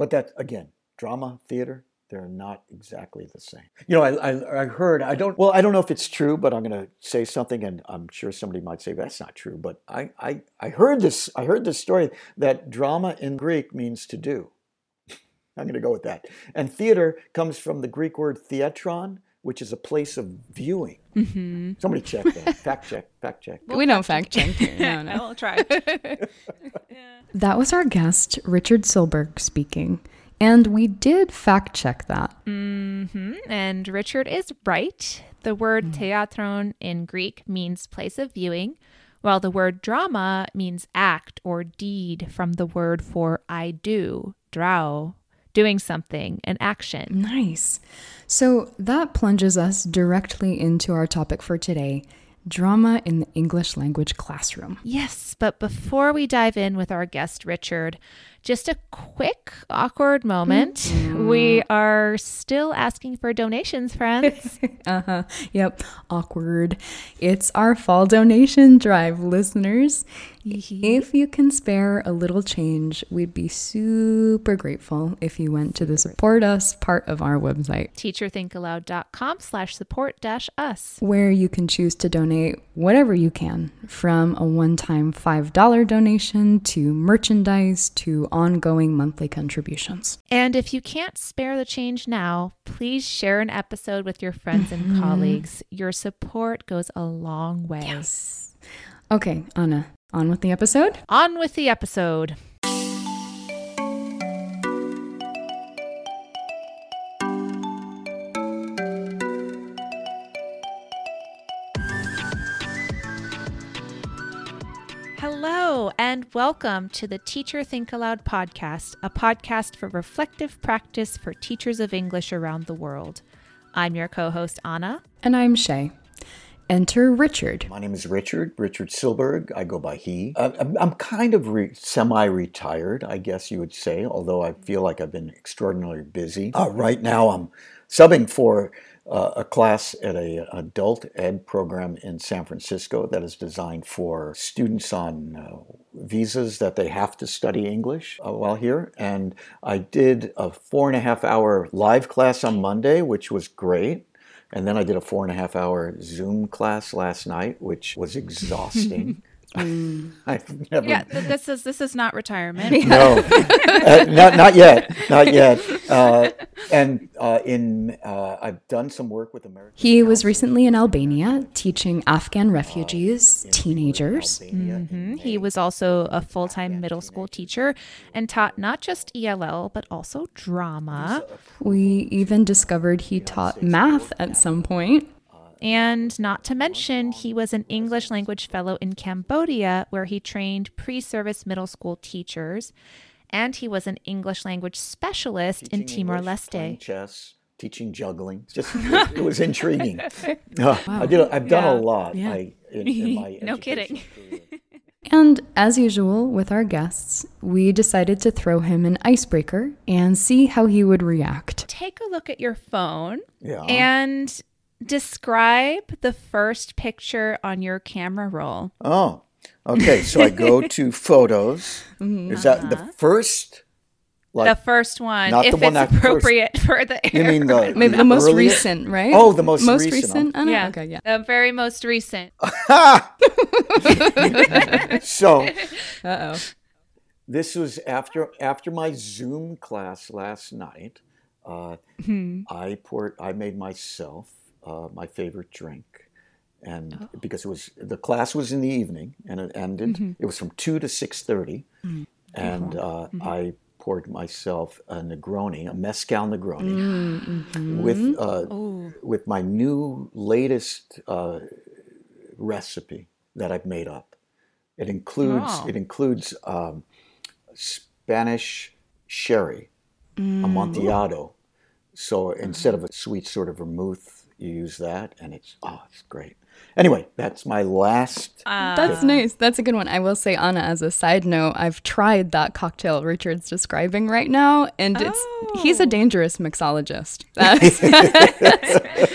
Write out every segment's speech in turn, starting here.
But that again, drama, theater, they're not exactly the same. You know, I, I, I, heard, I don't, well, I don't know if it's true, but I'm going to say something and I'm sure somebody might say that's not true. But I, I, I heard this, I heard this story that drama in Greek means to do. I'm going to go with that. And theater comes from the Greek word theatron, which is a place of viewing. Mm-hmm. Somebody check that. fact check. Fact check. we don't fact check. No, no. I will try. yeah. That was our guest, Richard Silberg, speaking. And we did fact check that. Mm-hmm. And Richard is right. The word mm. theatron in Greek means place of viewing, while the word drama means act or deed from the word for I do, drao, doing something, an action. Nice. So that plunges us directly into our topic for today drama in the English language classroom. Yes, but before we dive in with our guest, Richard, just a quick awkward moment. Mm-hmm. We are still asking for donations, friends. uh huh. Yep. Awkward. It's our fall donation drive, listeners. If you can spare a little change, we'd be super grateful if you went to the support us part of our website. Teacherthinkaloud.com slash support dash us. Where you can choose to donate whatever you can, from a one-time $5 donation to merchandise to ongoing monthly contributions. And if you can't spare the change now, please share an episode with your friends and mm-hmm. colleagues. Your support goes a long way. Yes. Okay, Anna, on with the episode? On with the episode. Hello, and welcome to the Teacher Think Aloud podcast, a podcast for reflective practice for teachers of English around the world. I'm your co host, Anna. And I'm Shay. Enter Richard. My name is Richard, Richard Silberg. I go by he. Uh, I'm kind of re- semi retired, I guess you would say, although I feel like I've been extraordinarily busy. Uh, right now, I'm subbing for uh, a class at a adult ed program in San Francisco that is designed for students on uh, visas that they have to study English uh, while here. And I did a four and a half hour live class on Monday, which was great. And then I did a four and a half hour Zoom class last night, which was exhausting. Mm. I've never. Yeah, this is this is not retirement. no, uh, not not yet, not yet. Uh, and uh, in uh, I've done some work with American. He was recently in Albania teaching Afghan refugees, uh, teenagers. Mm-hmm. He was also a full time middle school teacher and taught not just ELL but also drama. We even discovered he taught math at some point. And not to mention, he was an English language fellow in Cambodia, where he trained pre service middle school teachers. And he was an English language specialist Teaching in Timor Leste. Chess, teaching juggling. Just it, it was intriguing. wow. I did. I've done yeah. a lot. Yeah. I, in, in my no kidding. And as usual with our guests, we decided to throw him an icebreaker and see how he would react. Take a look at your phone yeah. and describe the first picture on your camera roll. Oh, okay. So I go to photos. Mm-hmm. Is that the uh-huh. first? Like, the first one, not if the one it's appropriate first, for the. You mean the, Maybe the, most earliest? recent, right? Oh, the most most recent. recent? Oh, yeah. Okay, yeah. The very most recent. so, uh oh. This was after after my Zoom class last night. Uh, hmm. I poured. I made myself uh, my favorite drink. And oh. because it was the class was in the evening and it ended, mm-hmm. it was from two to six thirty, mm-hmm. and uh, mm-hmm. I poured myself a Negroni, a mezcal Negroni, mm-hmm. with uh, with my new latest uh, recipe that I've made up. It includes oh. it includes um, Spanish sherry, mm. Amontillado. So instead of a sweet sort of vermouth you use that, and it's oh, it's great. Anyway, that's my last. Uh, that's nice. That's a good one. I will say, Anna, as a side note, I've tried that cocktail Richard's describing right now, and oh. it's he's a dangerous mixologist.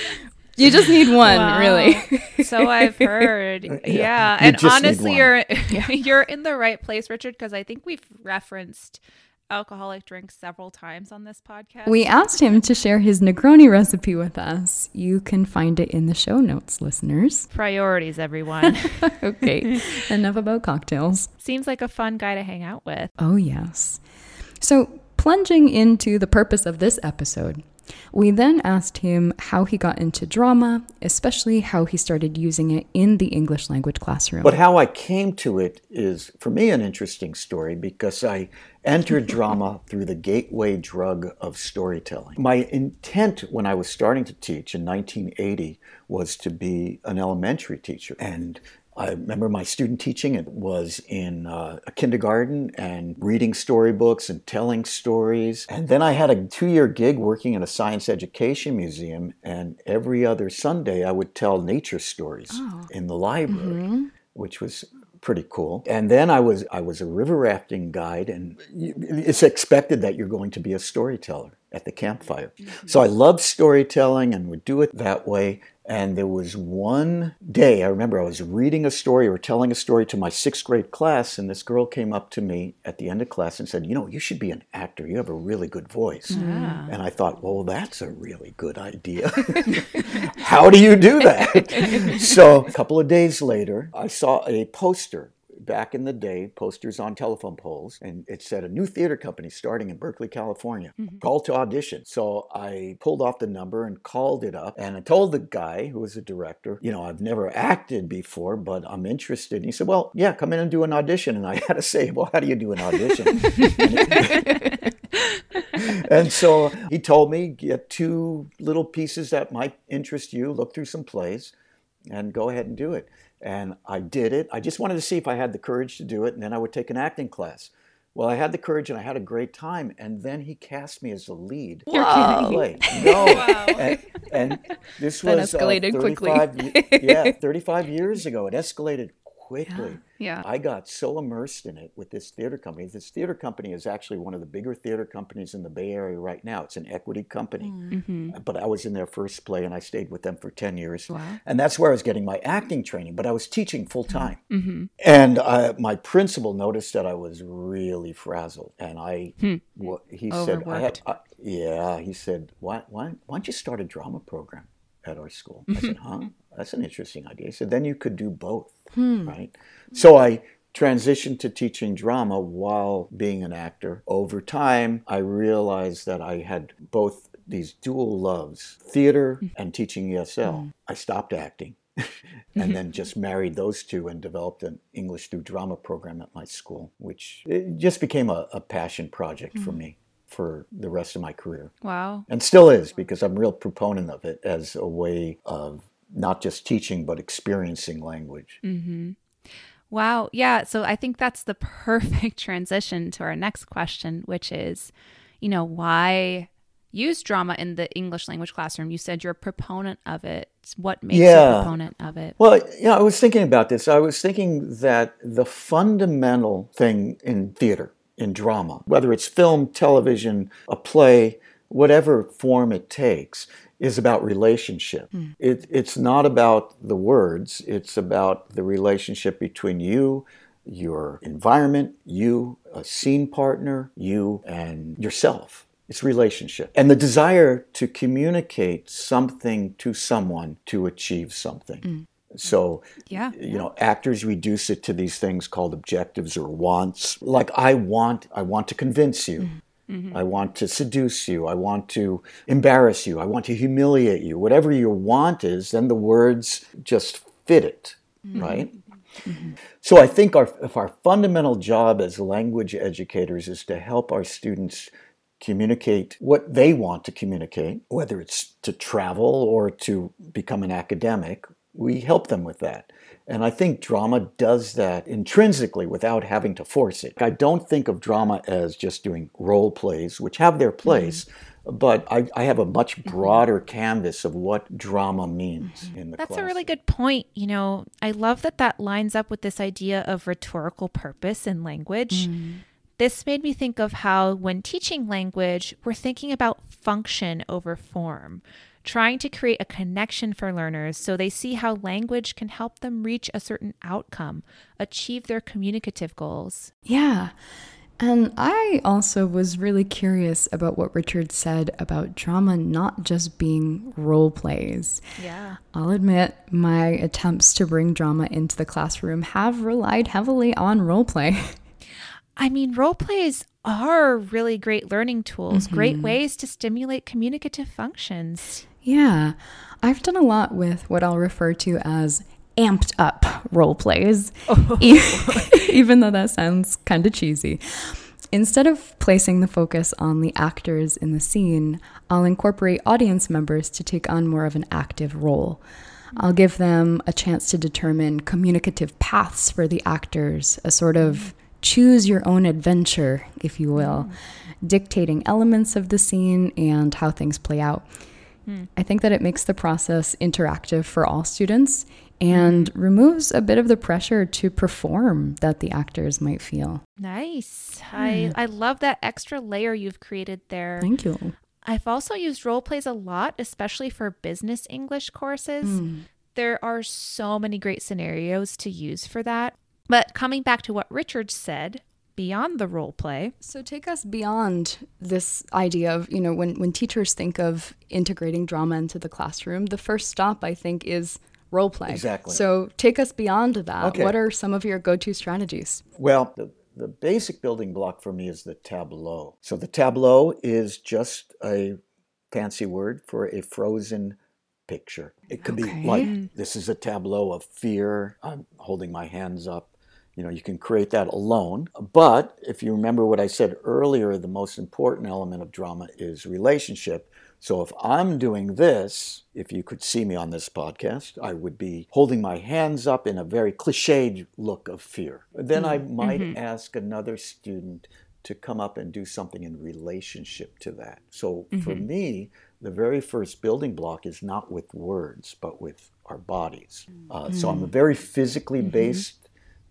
you just need one, wow. really. so I've heard. Yeah, yeah. and honestly, you're you're in the right place, Richard, because I think we've referenced alcoholic drinks several times on this podcast. We asked him to share his Negroni recipe with us. You can find it in the show notes, listeners. Priorities, everyone. okay, enough about cocktails. Seems like a fun guy to hang out with. Oh, yes. So, plunging into the purpose of this episode, we then asked him how he got into drama, especially how he started using it in the English language classroom. But how I came to it is, for me, an interesting story because I entered drama through the gateway drug of storytelling. My intent when I was starting to teach in 1980 was to be an elementary teacher. And I remember my student teaching. It was in uh, a kindergarten and reading storybooks and telling stories. And then I had a two year gig working in a science education museum. And every other Sunday, I would tell nature stories oh. in the library, mm-hmm. which was pretty cool. And then I was I was a river rafting guide, and it's expected that you're going to be a storyteller at the campfire. Mm-hmm. So I love storytelling and would do it that way. And there was one day, I remember I was reading a story or telling a story to my sixth grade class, and this girl came up to me at the end of class and said, You know, you should be an actor. You have a really good voice. Yeah. And I thought, Well, that's a really good idea. How do you do that? so a couple of days later, I saw a poster back in the day, posters on telephone poles, and it said a new theater company starting in Berkeley, California. Mm-hmm. Call to audition. So I pulled off the number and called it up, and I told the guy who was the director, you know, I've never acted before, but I'm interested. And he said, Well, yeah, come in and do an audition. And I had to say, Well, how do you do an audition? and so he told me, get two little pieces that might interest you, look through some plays, and go ahead and do it. And I did it. I just wanted to see if I had the courage to do it, and then I would take an acting class. Well, I had the courage and I had a great time, and then he cast me as the lead. You're wow. kidding. No, wow. and, and, this was uh, escalated uh, quickly. yeah, 35 years ago. It escalated quickly. Yeah. Yeah. I got so immersed in it with this theater company. This theater company is actually one of the bigger theater companies in the Bay Area right now. It's an equity company. Mm. Mm-hmm. But I was in their first play and I stayed with them for 10 years. Wow. And that's where I was getting my acting training, but I was teaching full time. Mm-hmm. And uh, my principal noticed that I was really frazzled. And I, hmm. well, he said, I had, I, yeah, he said, why, why, why don't you start a drama program at our school? I said, huh? That's an interesting idea. He said, then you could do both, hmm. right? So I transitioned to teaching drama while being an actor. Over time, I realized that I had both these dual loves theater mm. and teaching ESL. Mm. I stopped acting. and then just married those two and developed an English through drama program at my school, which just became a, a passion project mm. for me for the rest of my career. Wow. And still is because I'm a real proponent of it as a way of not just teaching but experiencing language. Mm-hmm. Wow. Yeah. So I think that's the perfect transition to our next question, which is, you know, why use drama in the English language classroom? You said you're a proponent of it. What makes yeah. you a proponent of it? Well, yeah, I was thinking about this. I was thinking that the fundamental thing in theater, in drama, whether it's film, television, a play, whatever form it takes, is about relationship. Mm. It, it's not about the words, it's about the relationship between you, your environment, you, a scene partner, you, and yourself. It's relationship. And the desire to communicate something to someone to achieve something. Mm. So, yeah, you know, actors reduce it to these things called objectives or wants. Like I want, I want to convince you. Mm. Mm-hmm. I want to seduce you. I want to embarrass you. I want to humiliate you. Whatever your want is, then the words just fit it, mm-hmm. right? Mm-hmm. So I think our, if our fundamental job as language educators is to help our students communicate what they want to communicate, whether it's to travel or to become an academic, we help them with that. And I think drama does that intrinsically without having to force it. I don't think of drama as just doing role plays, which have their place. Mm-hmm. But I, I, have a much mm-hmm. broader canvas of what drama means mm-hmm. in the That's class. a really good point. You know, I love that that lines up with this idea of rhetorical purpose in language. Mm. This made me think of how, when teaching language, we're thinking about function over form trying to create a connection for learners so they see how language can help them reach a certain outcome, achieve their communicative goals. Yeah. And I also was really curious about what Richard said about drama not just being role plays. Yeah. I'll admit my attempts to bring drama into the classroom have relied heavily on role play. I mean, role plays are really great learning tools, mm-hmm. great ways to stimulate communicative functions. Yeah. I've done a lot with what I'll refer to as amped up role plays, oh. even though that sounds kind of cheesy. Instead of placing the focus on the actors in the scene, I'll incorporate audience members to take on more of an active role. I'll give them a chance to determine communicative paths for the actors, a sort of choose your own adventure, if you will, mm. dictating elements of the scene and how things play out. Mm. I think that it makes the process interactive for all students and removes a bit of the pressure to perform that the actors might feel. Nice. I, I love that extra layer you've created there. Thank you. I've also used role plays a lot, especially for business English courses. Mm. There are so many great scenarios to use for that. But coming back to what Richard said, beyond the role play. So take us beyond this idea of, you know, when, when teachers think of integrating drama into the classroom, the first stop I think is role play. Exactly. So take us beyond that. Okay. What are some of your go to strategies? Well, the, the basic building block for me is the tableau. So the tableau is just a fancy word for a frozen picture. It could okay. be like this is a tableau of fear. I'm holding my hands up. You know, you can create that alone. But if you remember what I said earlier, the most important element of drama is relationship. So if I'm doing this, if you could see me on this podcast, I would be holding my hands up in a very cliched look of fear. Then mm-hmm. I might mm-hmm. ask another student to come up and do something in relationship to that. So mm-hmm. for me, the very first building block is not with words, but with our bodies. Uh, so I'm a very physically mm-hmm. based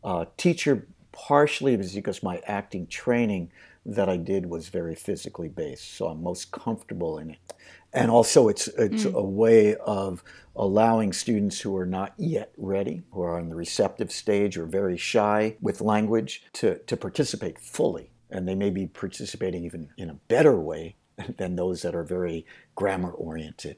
uh, teacher, partially because my acting training that I did was very physically based, so I'm most comfortable in it. And also, it's it's mm. a way of allowing students who are not yet ready, who are on the receptive stage or very shy with language, to to participate fully, and they may be participating even in a better way than those that are very grammar oriented.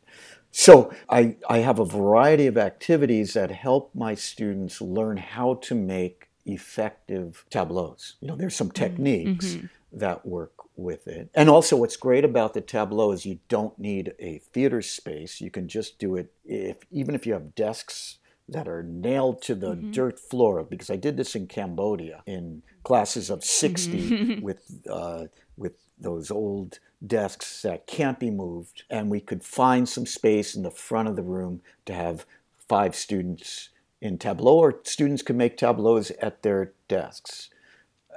So I, I have a variety of activities that help my students learn how to make effective tableaus. You know, there's some mm. techniques. Mm-hmm that work with it. And also, what's great about the tableau is you don't need a theater space. You can just do it if even if you have desks that are nailed to the mm-hmm. dirt floor. Because I did this in Cambodia in classes of 60 mm-hmm. with uh, with those old desks that can't be moved, and we could find some space in the front of the room to have five students in tableau, or students could make tableaus at their desks.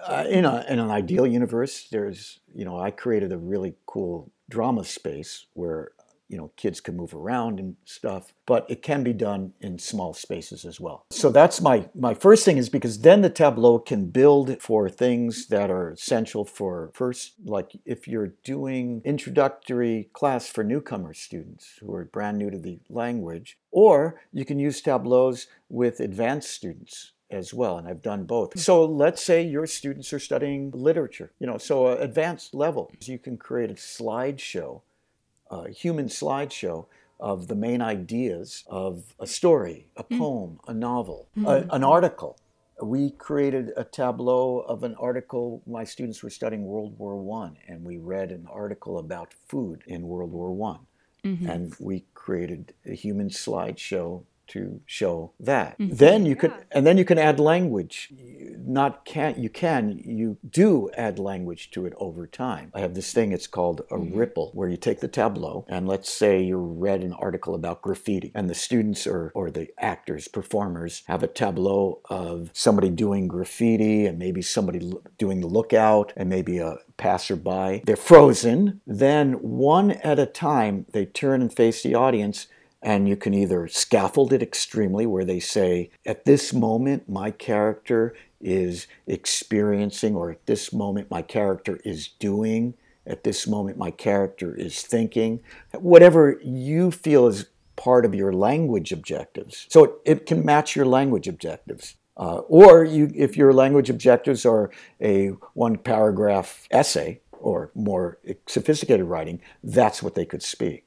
Uh, in, a, in an ideal universe, there's, you know, I created a really cool drama space where, you know, kids can move around and stuff, but it can be done in small spaces as well. So that's my, my first thing is because then the tableau can build for things that are essential for first, like if you're doing introductory class for newcomer students who are brand new to the language, or you can use tableaus with advanced students as well and i've done both so let's say your students are studying literature you know so uh, advanced level you can create a slideshow a human slideshow of the main ideas of a story a hmm. poem a novel mm-hmm. a, an article we created a tableau of an article my students were studying world war one and we read an article about food in world war one mm-hmm. and we created a human slideshow to show that. Mm-hmm. Then you yeah. could, and then you can add language. Not can you can you do add language to it over time. I have this thing. It's called a mm-hmm. ripple, where you take the tableau and let's say you read an article about graffiti, and the students or or the actors, performers have a tableau of somebody doing graffiti and maybe somebody doing the lookout and maybe a passerby. They're frozen. Then one at a time, they turn and face the audience and you can either scaffold it extremely, where they say, at this moment, my character is experiencing, or at this moment, my character is doing, at this moment, my character is thinking, whatever you feel is part of your language objectives. So it, it can match your language objectives. Uh, or you, if your language objectives are a one paragraph essay or more sophisticated writing, that's what they could speak.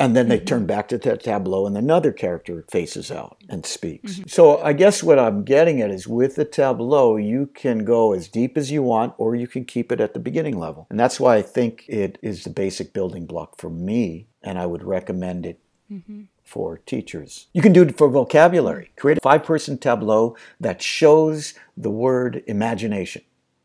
And then they mm-hmm. turn back to the tableau, and another character faces out and speaks. Mm-hmm. So I guess what I'm getting at is with the tableau, you can go as deep as you want, or you can keep it at the beginning level. And that's why I think it is the basic building block for me, and I would recommend it mm-hmm. for teachers. You can do it for vocabulary. Create a five person tableau that shows the word imagination.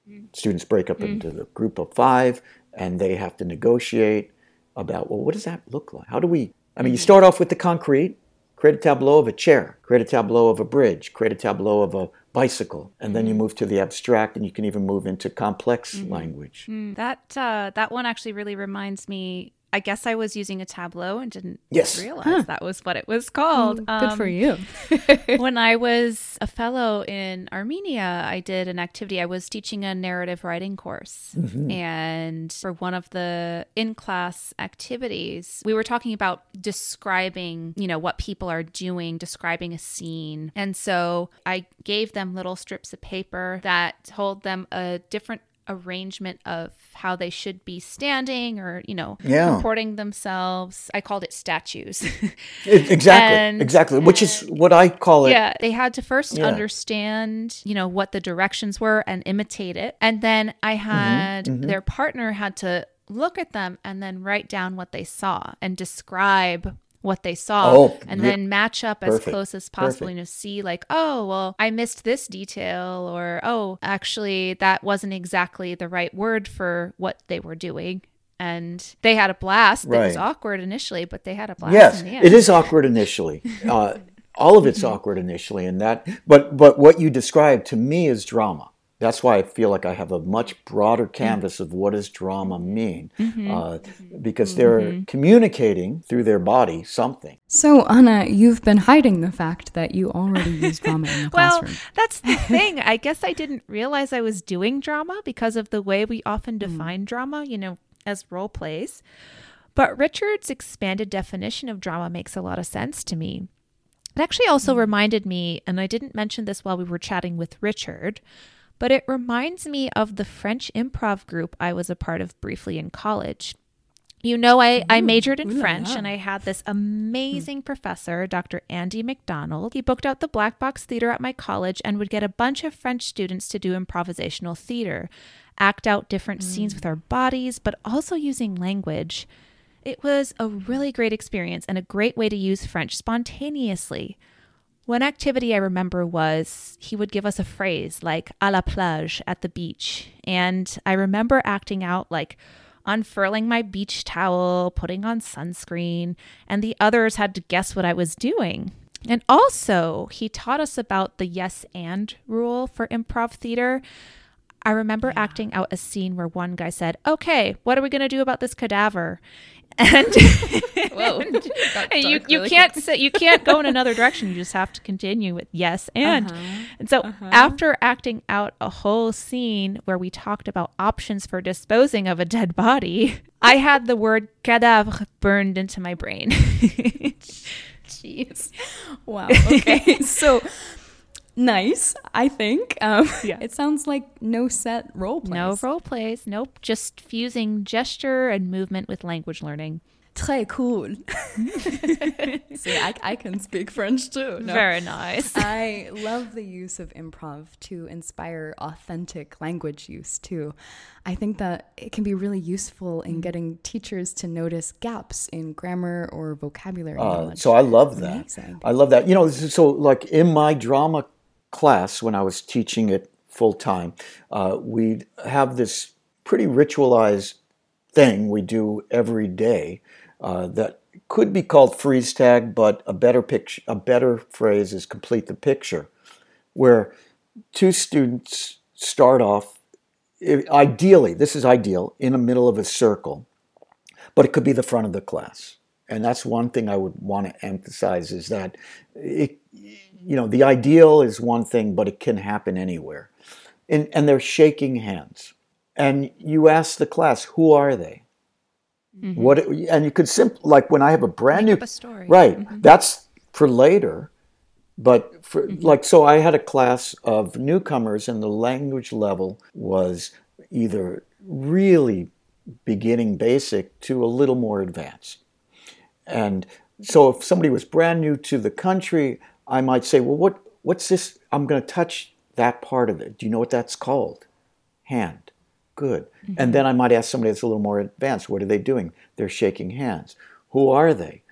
Mm-hmm. Students break up into the group of five, and they have to negotiate about, well, what does that look like? How do we, I mean, you start off with the concrete, create a tableau of a chair, create a tableau of a bridge, create a tableau of a bicycle, and then you mm-hmm. move to the abstract, and you can even move into complex mm-hmm. language. Mm, that uh, that one actually really reminds me I guess I was using a Tableau and didn't yes. realize huh. that was what it was called. Mm, good um, for you. when I was a fellow in Armenia, I did an activity. I was teaching a narrative writing course. Mm-hmm. And for one of the in class activities, we were talking about describing, you know, what people are doing, describing a scene. And so I gave them little strips of paper that told them a different arrangement of how they should be standing or you know yeah. comporting themselves i called it statues exactly and, exactly which is what i call it yeah they had to first yeah. understand you know what the directions were and imitate it and then i mm-hmm, had mm-hmm, mm-hmm. their partner had to look at them and then write down what they saw and describe what they saw oh, and then match up perfect, as close as possible you know, see like oh well i missed this detail or oh actually that wasn't exactly the right word for what they were doing. And they had a blast. Right. it was awkward initially but they had a blast yes it is awkward initially. Uh, all of it's awkward initially and that but but what you described to me is drama that's why I feel like I have a much broader canvas of what does drama mean, mm-hmm. uh, because they're mm-hmm. communicating through their body something. So, Anna, you've been hiding the fact that you already use drama in the well, classroom. Well, that's the thing. I guess I didn't realize I was doing drama because of the way we often mm. define mm. drama, you know, as role plays. But Richard's expanded definition of drama makes a lot of sense to me. It actually also mm. reminded me, and I didn't mention this while we were chatting with Richard, but it reminds me of the French improv group I was a part of briefly in college. You know, I, I majored in French and I had this amazing professor, Dr. Andy McDonald. He booked out the Black Box Theater at my college and would get a bunch of French students to do improvisational theater, act out different mm. scenes with our bodies, but also using language. It was a really great experience and a great way to use French spontaneously. One activity I remember was he would give us a phrase like à la plage at the beach. And I remember acting out like unfurling my beach towel, putting on sunscreen, and the others had to guess what I was doing. And also, he taught us about the yes and rule for improv theater. I remember yeah. acting out a scene where one guy said, Okay, what are we going to do about this cadaver? And, and, and you, you really can't say, you can't go in another direction. You just have to continue with yes and. Uh-huh. and so uh-huh. after acting out a whole scene where we talked about options for disposing of a dead body i had the word cadavre burned into my brain. Jeez. Wow. Okay. So nice, I think. Um, yeah. It sounds like no set role plays. No role plays. Nope. Just fusing gesture and movement with language learning. Très cool. See, I, I can speak French too. No. Very nice. I love the use of improv to inspire authentic language use too. I think that it can be really useful in getting teachers to notice gaps in grammar or vocabulary uh. So I love that. Amazing. I love that. You know, so like in my drama class when I was teaching it full time, uh, we'd have this pretty ritualized thing we do every day uh, that could be called freeze tag, but a better picture, a better phrase is complete the picture, where two students start off. Ideally, this is ideal in the middle of a circle, but it could be the front of the class. And that's one thing I would want to emphasize is that it, you know, the ideal is one thing, but it can happen anywhere. And, and they're shaking hands. And you ask the class, who are they? Mm-hmm. What and you could simply like when I have a brand Make new story. right. Mm-hmm. That's for later. But for mm-hmm. like, so I had a class of newcomers, and the language level was either really beginning basic to a little more advanced. And so if somebody was brand new to the country, I might say, well, what, what's this? I'm going to touch that part of it. Do you know what that's called? Hand. Good. Mm-hmm. And then I might ask somebody that's a little more advanced, what are they doing? They're shaking hands. Who are they?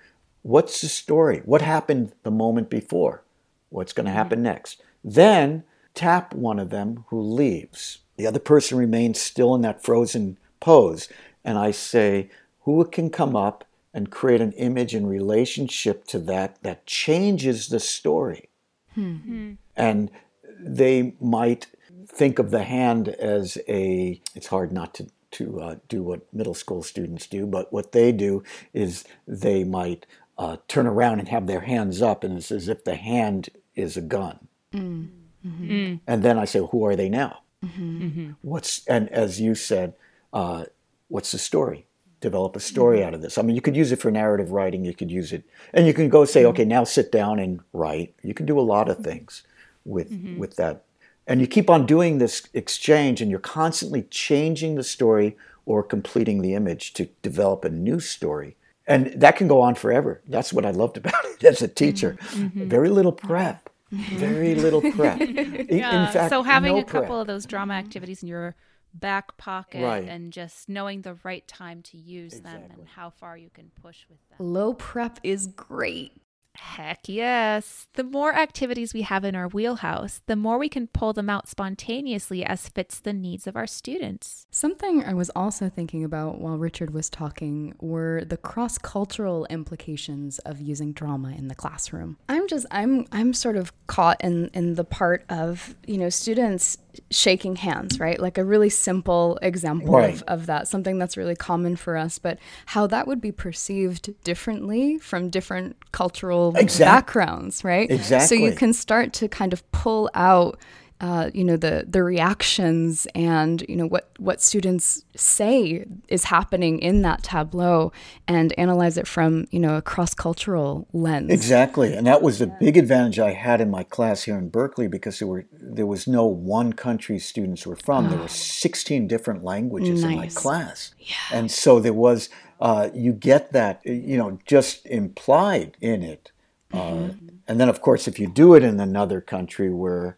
What's the story? What happened the moment before? What's going to mm-hmm. happen next? Then tap one of them who leaves. The other person remains still in that frozen pose. And I say, who can come up and create an image in relationship to that that changes the story? Hmm. And they might think of the hand as a, it's hard not to, to uh, do what middle school students do, but what they do is they might uh, turn around and have their hands up, and it's as if the hand is a gun. Mm. Mm-hmm. Mm. And then I say, who are they now? Mm-hmm. mm-hmm. What's and as you said, uh, what's the story? Develop a story mm-hmm. out of this. I mean, you could use it for narrative writing. You could use it, and you can go say, mm-hmm. okay, now sit down and write. You can do a lot of things with with that, and you keep on doing this exchange, and you're constantly changing the story or completing the image to develop a new story and that can go on forever. That's what I loved about it as a teacher. Mm-hmm. Very little prep. Mm-hmm. Very little prep. yeah. In fact, so having no a couple prep. of those drama activities in your back pocket right. and just knowing the right time to use exactly. them and how far you can push with them. Low prep is great. Heck yes. The more activities we have in our wheelhouse, the more we can pull them out spontaneously as fits the needs of our students. Something I was also thinking about while Richard was talking were the cross-cultural implications of using drama in the classroom. I'm just I'm I'm sort of caught in in the part of, you know, students shaking hands, right? Like a really simple example right. of, of that, something that's really common for us, but how that would be perceived differently from different cultural exactly. backgrounds, right? Exactly. So you can start to kind of pull out uh, you know the the reactions and you know what what students say is happening in that tableau and analyze it from you know a cross cultural lens. Exactly, and that was a big advantage I had in my class here in Berkeley because there were there was no one country students were from. There were ah. sixteen different languages nice. in my class, yeah. and so there was uh, you get that you know just implied in it, uh, mm-hmm. and then of course if you do it in another country where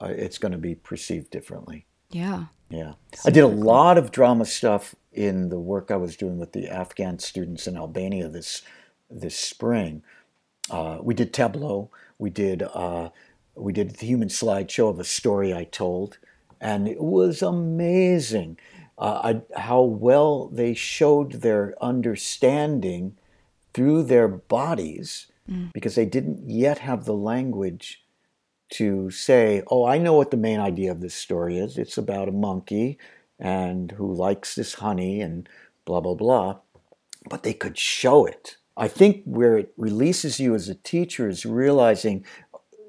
uh, it's going to be perceived differently. Yeah. Yeah. I did a lot of drama stuff in the work I was doing with the Afghan students in Albania this this spring. Uh, we did tableau. We did uh, we did the human slideshow of a story I told, and it was amazing uh, I, how well they showed their understanding through their bodies mm. because they didn't yet have the language to say, oh, I know what the main idea of this story is. It's about a monkey and who likes this honey and blah, blah, blah. But they could show it. I think where it releases you as a teacher is realizing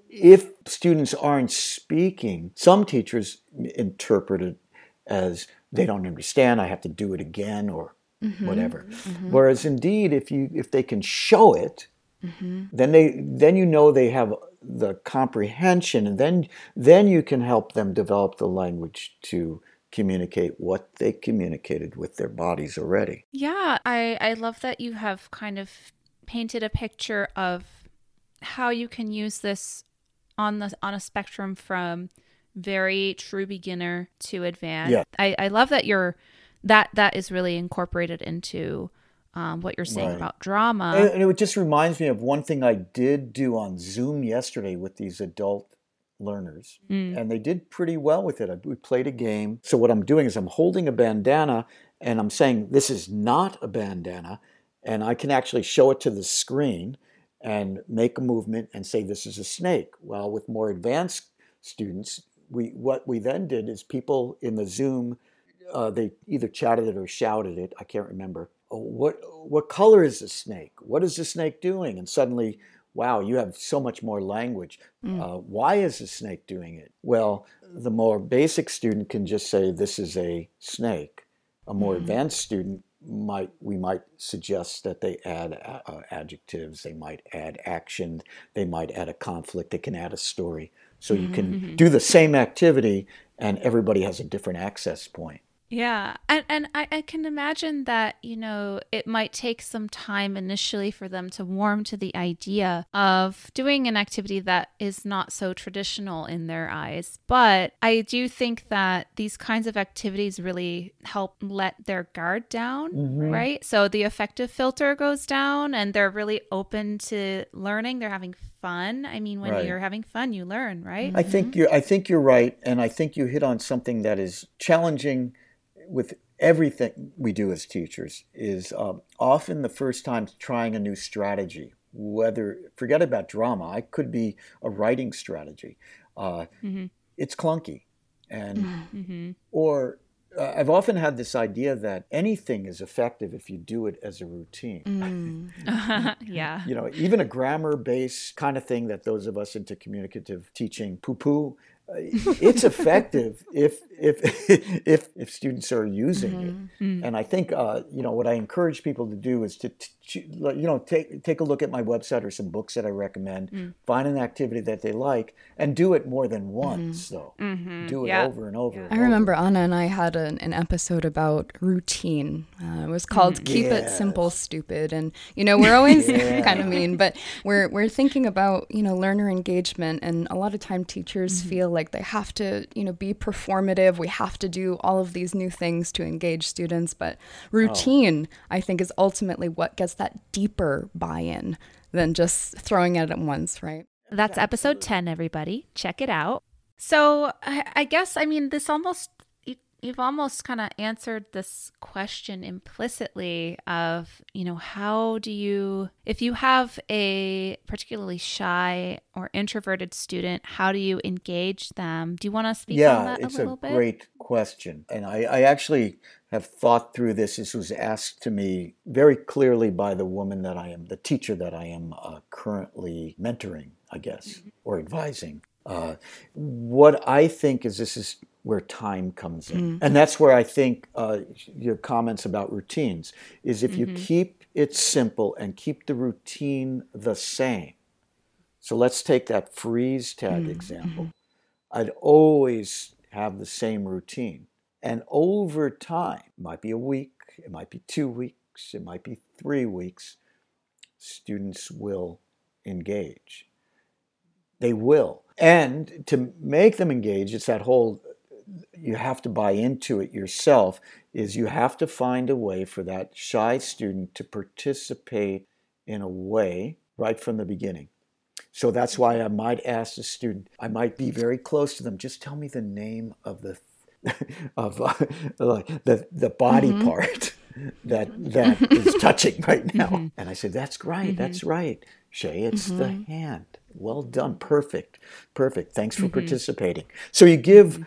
if students aren't speaking, some teachers interpret it as they don't understand, I have to do it again or mm-hmm. whatever. Mm-hmm. Whereas indeed, if you if they can show it, mm-hmm. then they then you know they have the comprehension, and then then you can help them develop the language to communicate what they communicated with their bodies already. Yeah, I I love that you have kind of painted a picture of how you can use this on the on a spectrum from very true beginner to advanced. Yeah. I, I love that you're that that is really incorporated into um, what you're saying right. about drama. And, it just reminds me of one thing I did do on Zoom yesterday with these adult learners, mm. and they did pretty well with it. We played a game. So what I'm doing is I'm holding a bandana and I'm saying this is not a bandana, and I can actually show it to the screen and make a movement and say this is a snake. Well, with more advanced students, we what we then did is people in the Zoom, uh, they either chatted it or shouted it. I can't remember what what color is the snake? What is the snake doing? And suddenly, wow, you have so much more language. Mm. Uh, why is the snake doing it? Well, the more basic student can just say this is a snake. A more mm. advanced student might we might suggest that they add uh, adjectives, they might add action, they might add a conflict, they can add a story. So you can mm-hmm. do the same activity and everybody has a different access point. Yeah. And and I, I can imagine that, you know, it might take some time initially for them to warm to the idea of doing an activity that is not so traditional in their eyes. But I do think that these kinds of activities really help let their guard down, mm-hmm. right? So the affective filter goes down and they're really open to learning. They're having fun. I mean, when right. you're having fun, you learn, right? I think mm-hmm. you're I think you're right. And I think you hit on something that is challenging with everything we do as teachers is um, often the first time trying a new strategy whether forget about drama i could be a writing strategy uh, mm-hmm. it's clunky and mm-hmm. or uh, I've often had this idea that anything is effective if you do it as a routine. Mm. yeah. You know, even a grammar based kind of thing that those of us into communicative teaching poo poo it's effective if if if if students are using mm-hmm. it. Mm-hmm. And I think uh, you know what I encourage people to do is to, to, you know take take a look at my website or some books that I recommend. Mm. Find an activity that they like and do it more than once. Mm-hmm. Though mm-hmm. do it yeah. over and over. Yeah. And I remember Anna and I had an, an episode about routine. Uh, it was called mm. "Keep yes. It Simple, Stupid," and you know we're always yeah. kind of mean, but we're we're thinking about you know learner engagement, and a lot of time teachers mm-hmm. feel like they have to you know be performative. We have to do all of these new things to engage students, but routine, oh. I think, is ultimately what gets that deeper buy in than just throwing it at once, right? That's episode 10, everybody. Check it out. So I, I guess, I mean, this almost you've almost kind of answered this question implicitly of you know how do you if you have a particularly shy or introverted student how do you engage them? Do you want to speak yeah, on that a little a bit? great question and I, I actually have thought through this. This was asked to me very clearly by the woman that i am the teacher that i am uh, currently mentoring i guess mm-hmm. or advising. Uh, what I think is this is where time comes in. Mm-hmm. And that's where I think uh, your comments about routines is if mm-hmm. you keep it simple and keep the routine the same. So let's take that freeze tag mm-hmm. example. I'd always have the same routine. And over time, it might be a week, it might be two weeks, it might be three weeks, students will engage. They will. And to make them engage, it's that whole you have to buy into it yourself is you have to find a way for that shy student to participate in a way right from the beginning. So that's why I might ask the student, I might be very close to them, just tell me the name of the of uh, the the body mm-hmm. part that that is touching right now. Mm-hmm. And I said, that's right, mm-hmm. that's right. Shay, it's the mm-hmm. hand. Well done. Perfect. Perfect. Thanks for mm-hmm. participating. So you give mm-hmm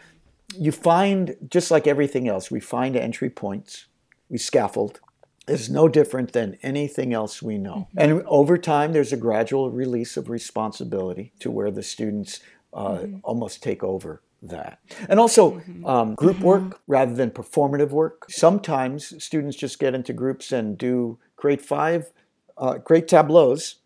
you find, just like everything else, we find entry points, we scaffold. It's no different than anything else we know. Mm-hmm. And over time, there's a gradual release of responsibility to where the students uh, mm-hmm. almost take over that. And also mm-hmm. um, group mm-hmm. work rather than performative work. Sometimes students just get into groups and do create five uh, great tableaus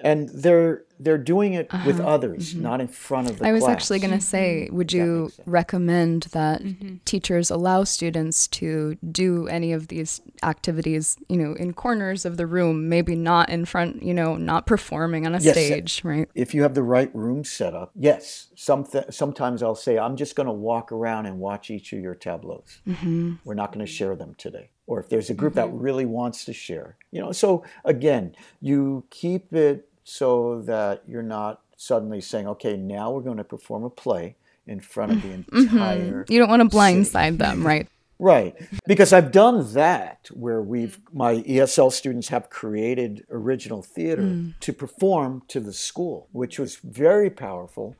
and they're they're doing it uh-huh. with others, mm-hmm. not in front of the I was class. actually going to say, would you recommend that mm-hmm. teachers allow students to do any of these activities, you know, in corners of the room, maybe not in front, you know, not performing on a yes, stage, right? If you have the right room set up, yes. Some th- sometimes I'll say, I'm just going to walk around and watch each of your tableaus. Mm-hmm. We're not going to share them today or if there's a group mm-hmm. that really wants to share. You know, so again, you keep it so that you're not suddenly saying, okay, now we're going to perform a play in front of the mm-hmm. entire. Mm-hmm. You don't want to blindside them, right? Right, because I've done that where we've my ESL students have created original theater mm. to perform to the school, which was very powerful.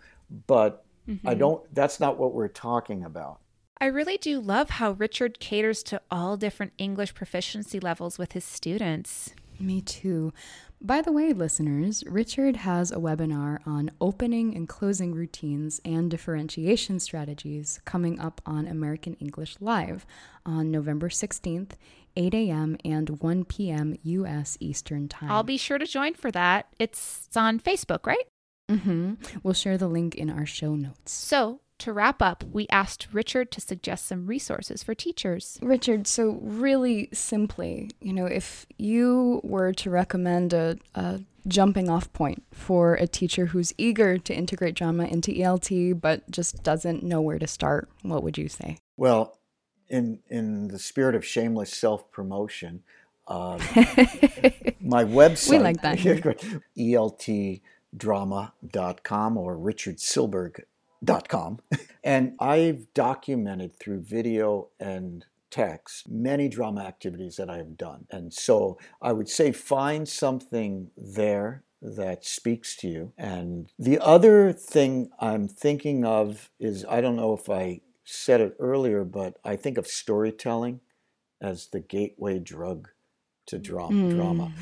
But mm-hmm. I don't. That's not what we're talking about. I really do love how Richard caters to all different English proficiency levels with his students. Me too. By the way, listeners, Richard has a webinar on opening and closing routines and differentiation strategies coming up on American English Live on November 16th. 8 a.m. and 1 p.m. U.S. Eastern Time. I'll be sure to join for that. It's on Facebook, right? Mm-hmm. We'll share the link in our show notes. So, to wrap up, we asked Richard to suggest some resources for teachers. Richard, so really simply, you know, if you were to recommend a, a jumping off point for a teacher who's eager to integrate drama into ELT but just doesn't know where to start, what would you say? Well, in in the spirit of shameless self promotion, um, my website we like that eltdrama.com or richardsilberg.com, and I've documented through video and text many drama activities that I have done. And so I would say find something there that speaks to you. And the other thing I'm thinking of is I don't know if I said it earlier, but I think of storytelling as the gateway drug to drama. Mm. drama.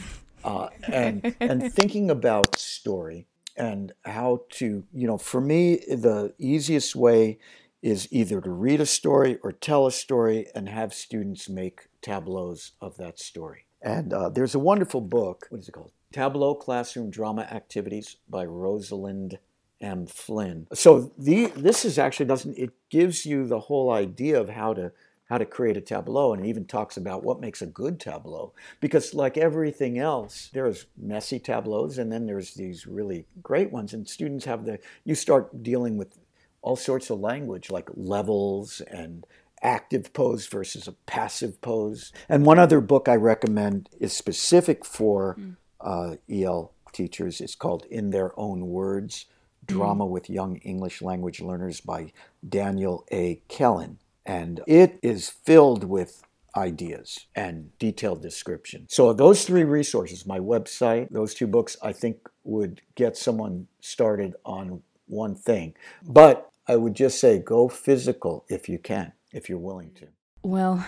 Uh, and, and thinking about story and how to, you know, for me, the easiest way is either to read a story or tell a story and have students make tableaus of that story. And uh, there's a wonderful book, what is it called? Tableau Classroom Drama Activities by Rosalind M. Flynn. So the this is actually doesn't it gives you the whole idea of how to how to create a tableau and it even talks about what makes a good tableau because like everything else there's messy tableaus and then there's these really great ones and students have the you start dealing with all sorts of language like levels and active pose versus a passive pose. And one other book I recommend is specific for mm. uh, EL teachers. It's called In Their Own Words Drama mm. with Young English Language Learners by Daniel A. Kelin. And it is filled with ideas and detailed description. So those three resources, my website, those two books, I think would get someone started on one thing. But I would just say go physical if you can, if you're willing to. Well,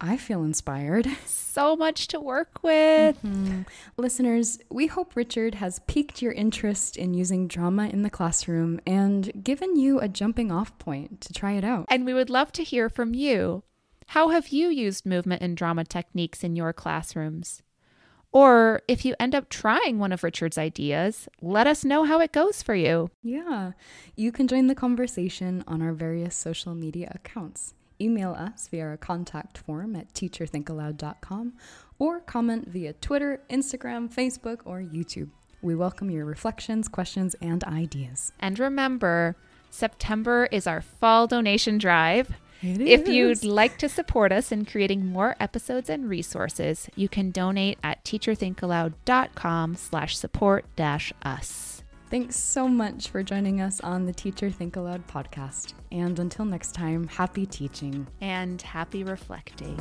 I feel inspired. So much to work with. Mm-hmm. Listeners, we hope Richard has piqued your interest in using drama in the classroom and given you a jumping off point to try it out. And we would love to hear from you. How have you used movement and drama techniques in your classrooms? Or if you end up trying one of Richard's ideas, let us know how it goes for you. Yeah, you can join the conversation on our various social media accounts. Email us via our contact form at teacherthinkaloud.com or comment via Twitter, Instagram, Facebook, or YouTube. We welcome your reflections, questions, and ideas. And remember, September is our fall donation drive. if you'd like to support us in creating more episodes and resources, you can donate at teacherthinkaloud.com slash support dash us. Thanks so much for joining us on the Teacher Think Aloud podcast. And until next time, happy teaching. And happy reflecting.